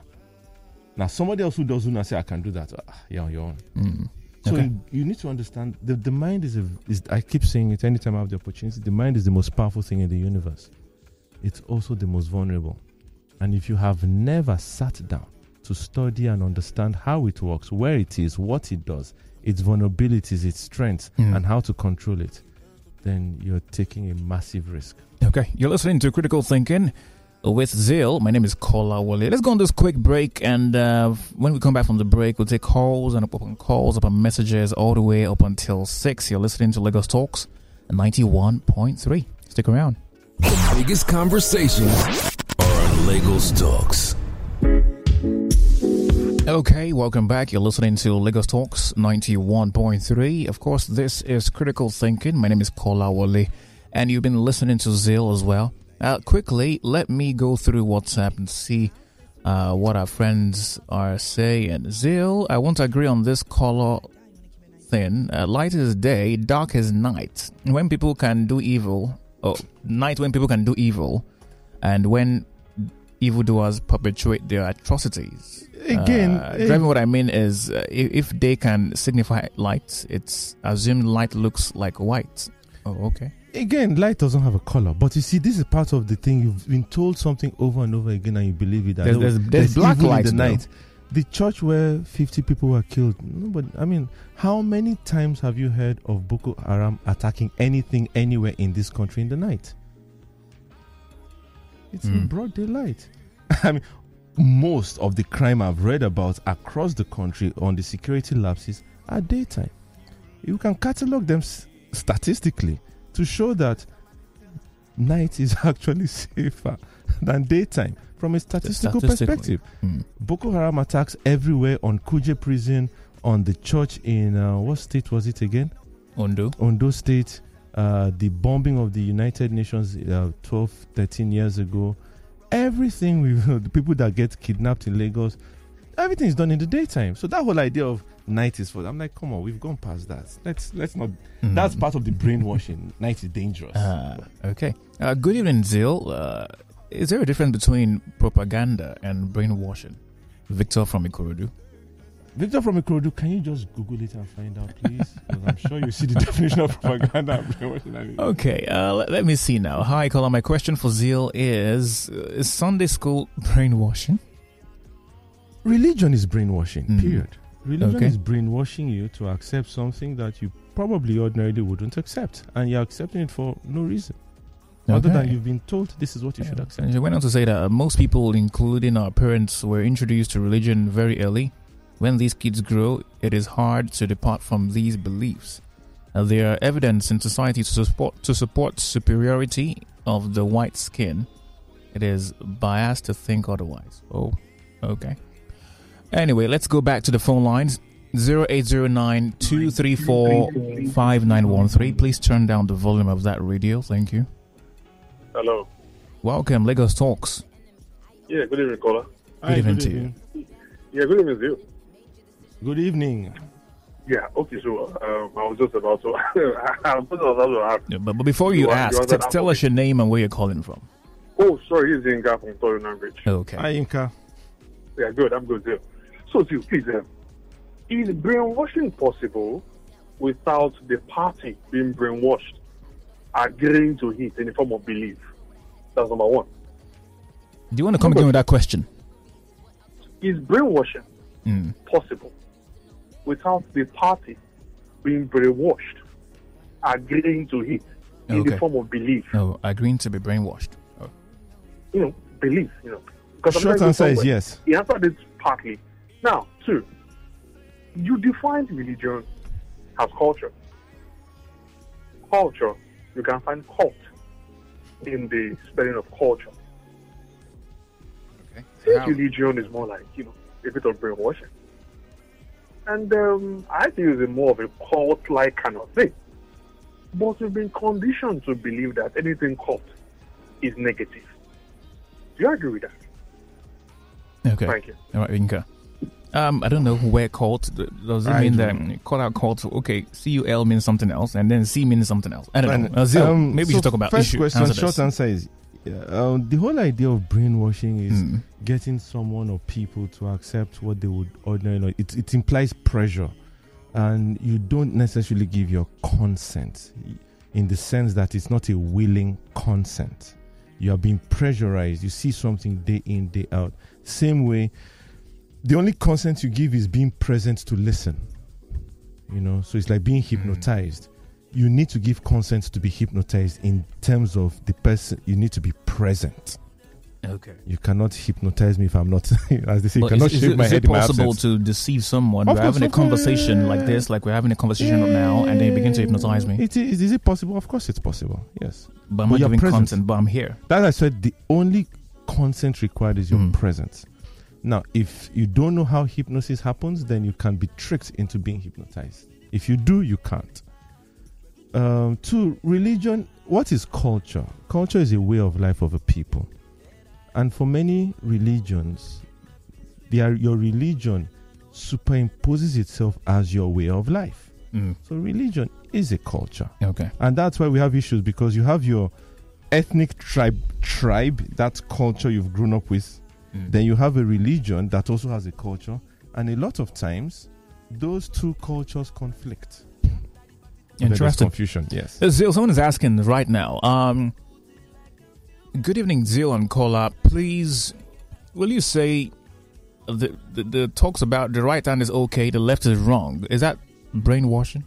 Now, somebody else who doesn't know, say, "I can do that." Ah, yeah, on your own. Mm. So Okay. you, you need to understand the, the mind is a is I keep saying it anytime I have the opportunity. The mind is the most powerful thing in the universe. it's also the most vulnerable. And if you have never sat down to study and understand how it works, where it is, what it does, its vulnerabilities, its strengths, Mm. and how to control it, then you're taking a massive risk. Okay, you're listening to Critical Thinking with Zeal. My name is Kolawole. Let's go on this quick break, and uh, when we come back from the break, we'll take calls and open calls, open messages all the way up until 6. You're listening to Lagos Talks 91.3. Stick around. The biggest conversations are on Lagos Talks. Okay, welcome back. You're listening to Lagos Talks 91.3. Of course, this is Critical Thinking. My name is Kolawole, and you've been listening to Zeal as well. Uh, quickly, let me go through WhatsApp and see uh, what our friends are saying. Zeal, I won't agree on this color thing. Uh, light is day, dark is night. When people can do evil, oh, night when people can do evil, and when evildoers perpetuate their atrocities. Again, Uh, eh, driving what I mean is uh, if, if they can signify light, it's assumed light looks like white. Oh, okay. Again, light doesn't have a color. But you see, this is part of the thing. You've been told something over and over again, and you believe it. that There's- there there's- there's black light, in the though. night. The church where 50 people were killed. No, but I mean, how many times have you heard of Boko Haram attacking anything anywhere in this country in the night? It's in Mm. broad daylight. I mean, most of the crime I've read about across the country on the security lapses are daytime. You can catalog them s- statistically to show that night is actually safer than daytime from a statistical perspective. Hmm. Boko Haram attacks everywhere on Kuje prison, on the church in uh, what state was it again? Ondo. Ondo State, uh, the bombing of the United Nations uh, 12, 13 years ago. Everything we the people that get kidnapped in Lagos, everything is done in the daytime. So that whole idea of night is for I'm like, come on, we've gone past that. Let's let's not. Hmm. That's part of the brainwashing. night is dangerous. Uh, okay. Uh, good evening, Zeal. Uh, is there a difference between propaganda and brainwashing? Victor from Ikorodu. Victor from Ikorodu, can you just Google it and find out, please? Because I'm sure you see the definition of propaganda and brainwashing. and it- Okay, uh, let, let me see now. Hi, caller. My question for Zeal is: Is Sunday school brainwashing? Religion is brainwashing, Mhm. period. Religion Okay. is brainwashing you to accept something that you probably ordinarily wouldn't accept. And you're accepting it for no reason. Other than you've been told this is what you should accept. And she went on to say that uh, most people, including our parents, were introduced to religion very early. When these kids grow, it is hard to depart from these beliefs. Uh, there are evidence in society to support to support superiority of the white skin. It is biased to think otherwise. Oh, okay. Anyway, let's go back to the phone lines. 0809 234 5913. Please turn down the volume of that radio. Thank you. Hello. Welcome, Lagos Talks. Yeah, good evening, caller. Good evening to you. Yeah, good evening, to you. Good evening. Yeah, okay, so um, I was just about to. I was about to ask. Yeah, but, but before you You want- ask, you want t- tell us your name and where you're calling from. Oh, sorry, this is Inga from Toyo Language. Okay. Hi, Inka. Yeah, good, I'm good, Zeal. So, Zeal, please, um, is brainwashing possible without the party being brainwashed, agreeing to it in the form of belief? That's number one. Do you want to come again with that question? Is brainwashing Mm. possible without the party being brainwashed, agreeing to it in Okay. the form of belief? No, agreeing to be brainwashed. Oh. you know, belief, you know. Because Short answer is yes. He answered it partly. Now, two, you defined religion as culture. Culture, you can find cult in the spelling of culture. Okay. This religion is more like, you know, a bit of brainwashing. And um, I think it's more of a cult like kind of thing. But we've been conditioned to believe that anything cult is negative. Do you agree with that? Okay. Thank you. All right, Inka. Um, I don't know where cult does it I mean do. that call out cult? Okay, C U L means something else, and then C means something else. I don't know. And, Uh, Zeal, um, maybe we so should talk about first issue. question. Answer Short this. answer is yeah, um, the whole idea of brainwashing is Mm. getting someone or people to accept what they would ordinarily. It, it implies pressure, and you don't necessarily give your consent in the sense that it's not a willing consent. You are being pressurized. You see something day in, day out. Same way, the only consent you give is being present to listen. You know, so it's like being hypnotized. You need to give consent to be hypnotized in terms of the person, you need to be present. Okay. You cannot hypnotize me if I'm not, as they say, you cannot is, is shave it, my is head it in my possible to deceive someone? Of We're course, having a conversation like this, like we're having a conversation now, and then you begin to hypnotize me. It is, is it possible? Of course it's possible. Yes. But I'm but not giving present. content, but I'm here. That I said, the only consent required is your Mhm. presence. Now, if you don't know how hypnosis happens, then you can be tricked into being hypnotized. If you do, you can't. Um, two, religion. What is culture? Culture is a way of life of a people, and for many religions, are, your religion superimposes itself as your way of life. Mm. So, religion is a culture Okay. and that's why we have issues because you have your ethnic tribe tribe that culture you've grown up with Mm. then you have a religion that also has a culture and a lot of times those two cultures conflict Interesting. confusion yes Uh, Zeal, someone is asking right now. Um, good evening, Zeal and Kola. Please, will you say the, the the talks about the right hand is okay, the left is wrong? Is that brainwashing?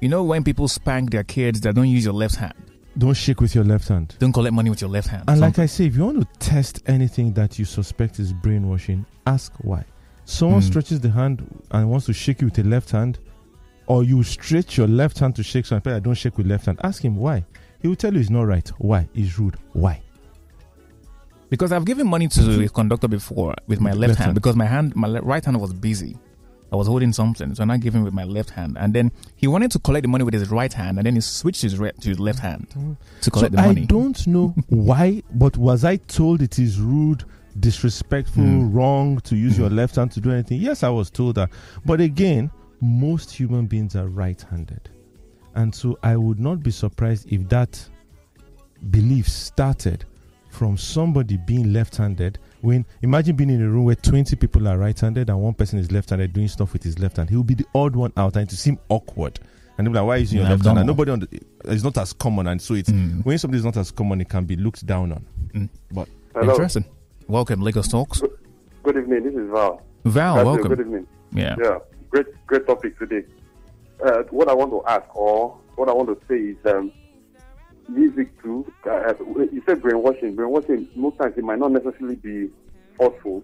You know when people spank their kids that don't use your left hand, don't shake with your left hand don't collect money with your left hand. and like i say if you want to test anything that you suspect is brainwashing ask why someone Hmm. stretches the hand and wants to shake you with a left hand or you stretch your left hand to shake someone I don't shake with left hand ask him why he will tell you it's not right why it's rude why because I've given money to a conductor before with my left, left hand, hand. because my hand, my le- right hand was busy. I was holding something, so I gave him with my left hand, and then he wanted to collect the money with his right hand, and then he switched his re- to his left hand to Mm. so collect the money. i don't know why but was i told it is rude disrespectful Hmm. wrong to use your left hand to do anything yes i was told that but again most human beings are right-handed and so i would not be surprised if that belief started from somebody being left-handed when imagine being in a room where 20 people are right-handed and one person is left-handed doing stuff with his left hand he will be the odd one out and to seem awkward and they'll be like why is you your Yeah, left hand and nobody on the, it's not as common and so it's Mm. when something is not as common it can be looked down on Mm. but Hello. Interesting. Welcome, Lagos Talks. Good evening. This is Val. Val, That's welcome. Good evening. Yeah. Yeah. Great, great topic today. Uh, what I want to ask, or what I want to say, is um, music too. Uh, you said brainwashing. Brainwashing. Most times it might not necessarily be forceful,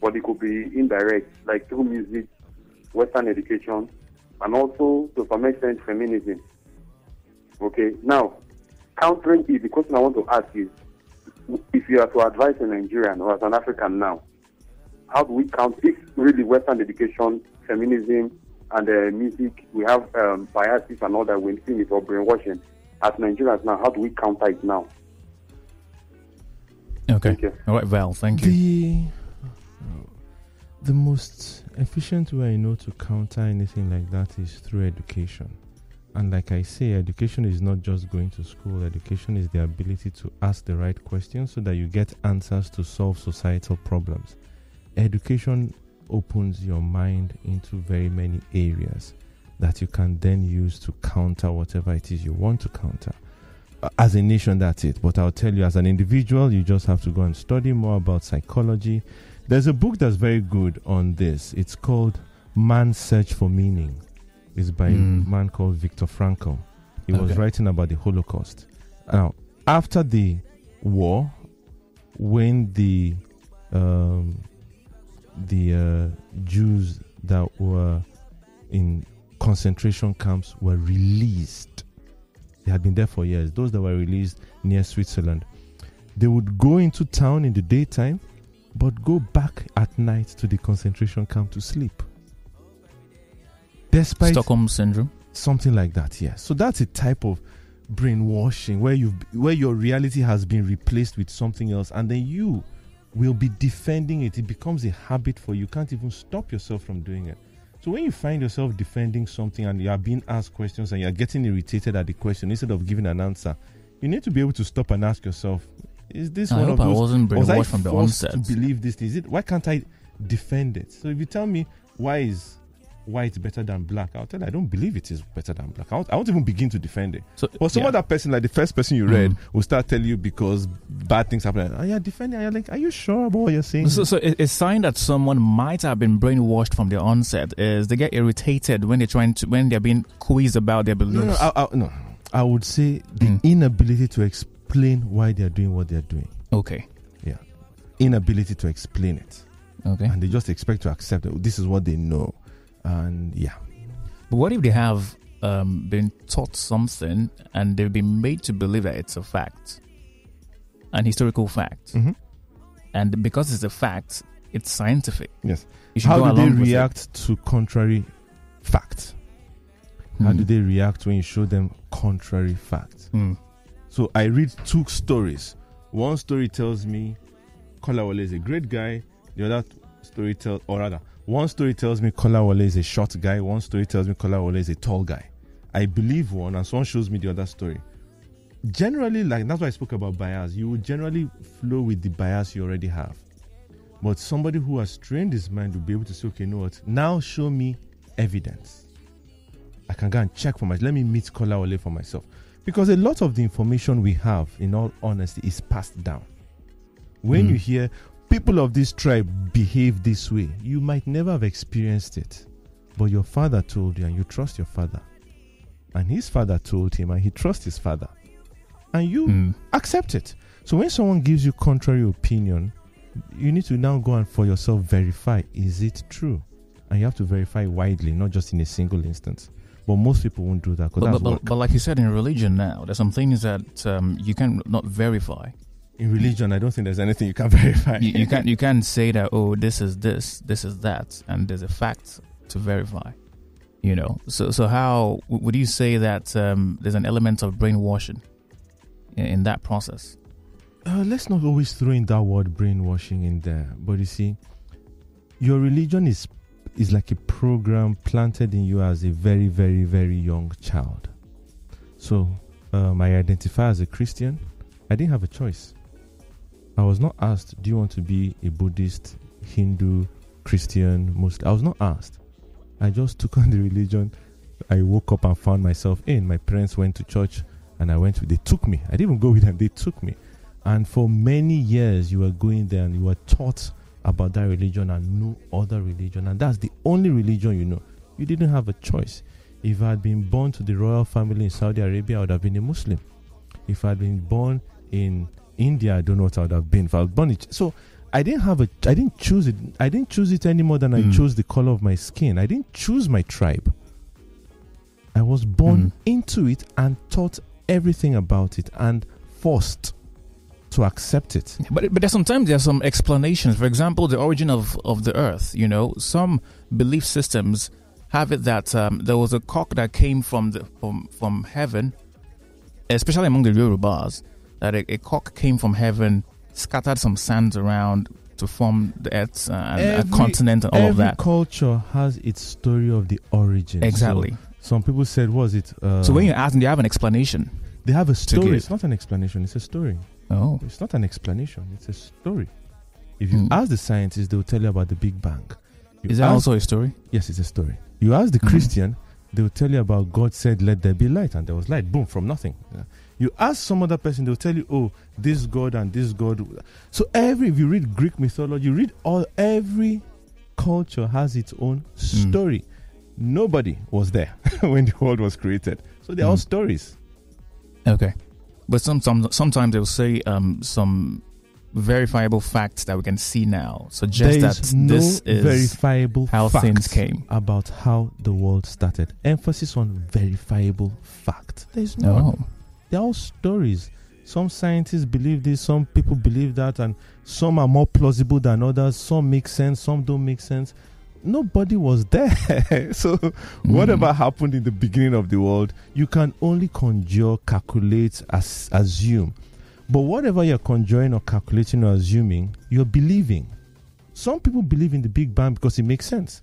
but it could be indirect, like through music, Western education, and also to some extent feminism. Okay. Now, countering it, the question I want to ask is, if you are to advise a Nigerian or as an African now, how do we count if really Western education, feminism, and uh, music, we have um, biases and all that, we're seeing it or brainwashing. As Nigerians now, how do we counter it now? Okay. All right, Val. Thank you. the the most efficient way I know to counter anything like that is through education. And like I say, education is not just going to school. Education is the ability to ask the right questions so that you get answers to solve societal problems. Education opens your mind into very many areas that you can then use to counter whatever it is you want to counter. Uh, As a nation, that's it. But I'll tell you, as an individual, you just have to go and study more about psychology. There's a book that's very good on this. It's called Man's Search for Meaning. It's by Mm. a man called Viktor Frankl. He was writing about the Holocaust. Now, after the war, when the um, the uh, Jews that were in concentration camps were released. They had been there for years. Those that were released near Switzerland, they would go into town in the daytime, but go back at night to the concentration camp to sleep. Despite Stockholm syndrome. something like that, yes. So that's a type of brainwashing where you where your reality has been replaced with something else, and then you will be defending it. It becomes a habit for you. You can't even stop yourself from doing it. So when you find yourself defending something and you are being asked questions and you are getting irritated at the question instead of giving an answer, you need to be able to stop and ask yourself: Is this I one of I those? wasn't was I from the onset. to believe this? Is it? Why can't I defend it? So if you tell me why is white better than black, I'll tell you I don't believe it is better than black. I won't, I won't even begin to defend it. So, But some yeah. other person, like the first person you read, Mm. will start telling you because bad things happen. Are you defending? Are. You're like, are you sure about what you're saying? So, so a a sign that someone might have been brainwashed from the onset is they get irritated when they're trying to when they're being quizzed about their no, beliefs. no, I, I, no. I would say the Mm. inability to explain why they're doing what they're doing. okay, Yeah. Inability to explain it. okay. And they just expect to accept it. This is what they know. And yeah. But what if they have um, been taught something and they've been made to believe that it's a fact, an historical fact, hmm and because it's a fact, it's scientific. Yes. How do they react to contrary fact? How Hmm. do they react when you show them contrary fact? Hmm. So I read two stories. One story tells me Kolawole is a great guy. The other story tells, or rather, one story tells me Kola Kolawole is a short guy. One story tells me Kola Kolawole is a tall guy. I believe one, and someone shows me the other story. Generally, like that's why I spoke about bias. You will generally flow with the bias you already have. But somebody who has trained his mind will be able to say, okay, you know what? Now show me evidence. I can go and check for myself. Let me meet Kola Kolawole for myself. Because a lot of the information we have, in all honesty, is passed down. When Mm. you hear people of this tribe behave this way, you might never have experienced it. But your father told you, and you trust your father. And his father told him, and he trusts his father. And you Hmm. accept it. So when someone gives you contrary opinion, you need to now go and for yourself verify is it true? And you have to verify widely, not just in a single instance. But most people won't do that But, but, but, but like you said in religion now, there's some things that um, you can not verify. In religion, I don't think there's anything you can verify. You, you can't you can't say that oh this is this this is that and there's a fact to verify. You know, so so how would you say that um, there's an element of brainwashing in, in that process? Uh, let's not always throw in that word brainwashing in there. But you see, your religion is is like a program planted in you as a very, very, very young child. So um, I identify as a Christian. I didn't have a choice. I was not asked, "Do you want to be a Buddhist, Hindu, Christian, Muslim?" I was not asked. I just took on the religion. I woke up and found myself in. My parents went to church, and I went. To, they took me. I didn't even go with them. They took me. And for many years, you were going there and you were taught about that religion and no other religion. And that's the only religion you know. You didn't have a choice. If I had been born to the royal family in Saudi Arabia, I would have been a Muslim. If I had been born in India, I don't know what I would have been. If I was born Ch- so I didn't have a, I didn't choose it. I didn't choose it any more than I Mm. chose the color of my skin. I didn't choose my tribe. I was born Mm. into it and taught everything about it and forced to accept it. But but there's sometimes there are some explanations. For example, the origin of, of the earth. You know, some belief systems have it that um, there was a cock that came from the from from heaven, especially among the Yorubas. That a, a cock came from heaven, scattered some sands around to form the earth uh, and a continent and all of that. culture has its story of the origin. Exactly. So some people said, "Was it?" Uh, so when you ask them, they have an explanation. they have a story, it's not an explanation. It's a story. Oh, It's not an explanation. It's a story. If you Hmm. ask the scientists, they will tell you about the Big Bang. You is that ask- also a story? Yes, it's a story. You ask the Mhm. Christian, they will tell you about God said, "Let there be light," and there was light. Boom, from nothing. Yeah. You ask some other person, they'll tell you, "Oh, this God and this God." So every if you read Greek mythology, you read all every culture has its own Mm. story. Nobody was there when the world was created, so they're all Mm. stories. Okay, but some, some sometimes they'll say um, some verifiable facts that we can see now suggest that no this is verifiable how things came. about how the world started. Emphasis on verifiable fact. There is no. They're all stories. Some scientists believe this, some people believe that, and some are more plausible than others. Some make sense, some don't make sense. Nobody was there. so, whatever happened in the beginning of the world, you can only conjure, calculate, as, assume. But whatever you're conjuring or calculating or assuming, you're believing. Some people believe in the Big Bang because it makes sense.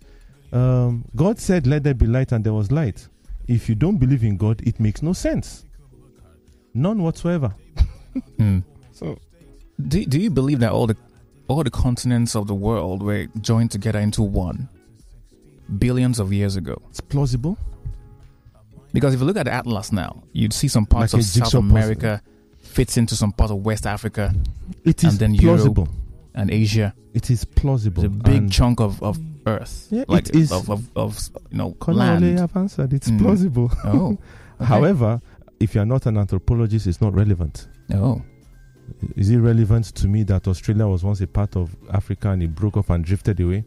Um, God said, Let there be light, and there was light. If you don't believe in God, it makes no sense. None whatsoever. Hmm. So Do, do you believe that all the all the continents of the world were joined together into billions of years ago? It's plausible. Because if you look at the atlas now, you'd see some parts Like of South jigsaw puzzle. America fits into some parts of West Africa It is And then plausible. and Asia. It is plausible. It's a big And chunk of, of Earth, Yeah, like it is. of, of, of you know Kolawole land. have answered. It's Mm. plausible. Oh, okay. However, if you are not an anthropologist, it's not relevant. oh, Is it relevant to me that Australia was once a part of Africa and it broke off and drifted away?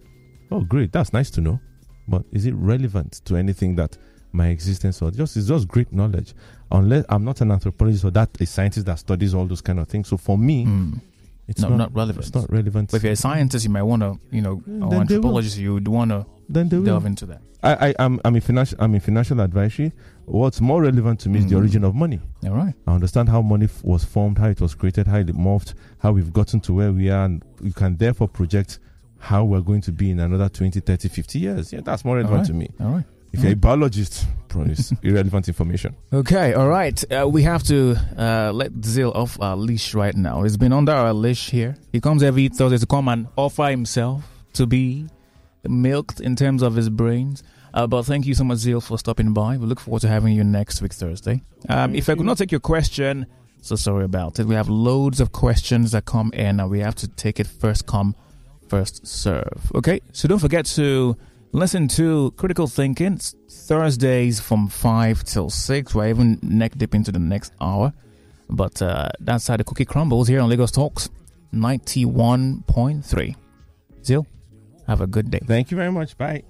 Oh, great. That's nice to know. But is it relevant to anything that my existence or just it's just great knowledge? Unless I'm not an anthropologist or that a scientist that studies all those kind of things. So for me, Hmm. it's No, not, not relevant. It's not relevant. But if you're a scientist, you might want to, you know, or anthropologist, you would want to then they will. delve into that. I, I, I'm, I'm in financial, I'm a financial advisory. What's more relevant to me is the Mm. origin of money. All right. I understand how money f- was formed, how it was created, how it morphed, how we've gotten to where we are, and you can therefore project how we're going to be in another 20, 30, 50 years. Yeah, that's more relevant right. to me. All right. If you're a biologist, promise irrelevant information. Okay, all right. Uh, we have to uh, let Zeal off our leash right now. He's been under our leash here. He comes every Thursday to come and offer himself to be milked in terms of his brains. Uh, but thank you so much, Zeal, for stopping by. We look forward to having you next week, Thursday. Um, if I could not take your question, so sorry about it. We have loads of questions that come in, and we have to take it first come, first serve. Okay, so don't forget to listen to Critical Thinking Thursdays from 5 till 6. We're even neck deep into the next hour. But uh, that's how the cookie crumbles here on Lagos Talks 91.3. Zeal, have a good day. Thank you very much. Bye.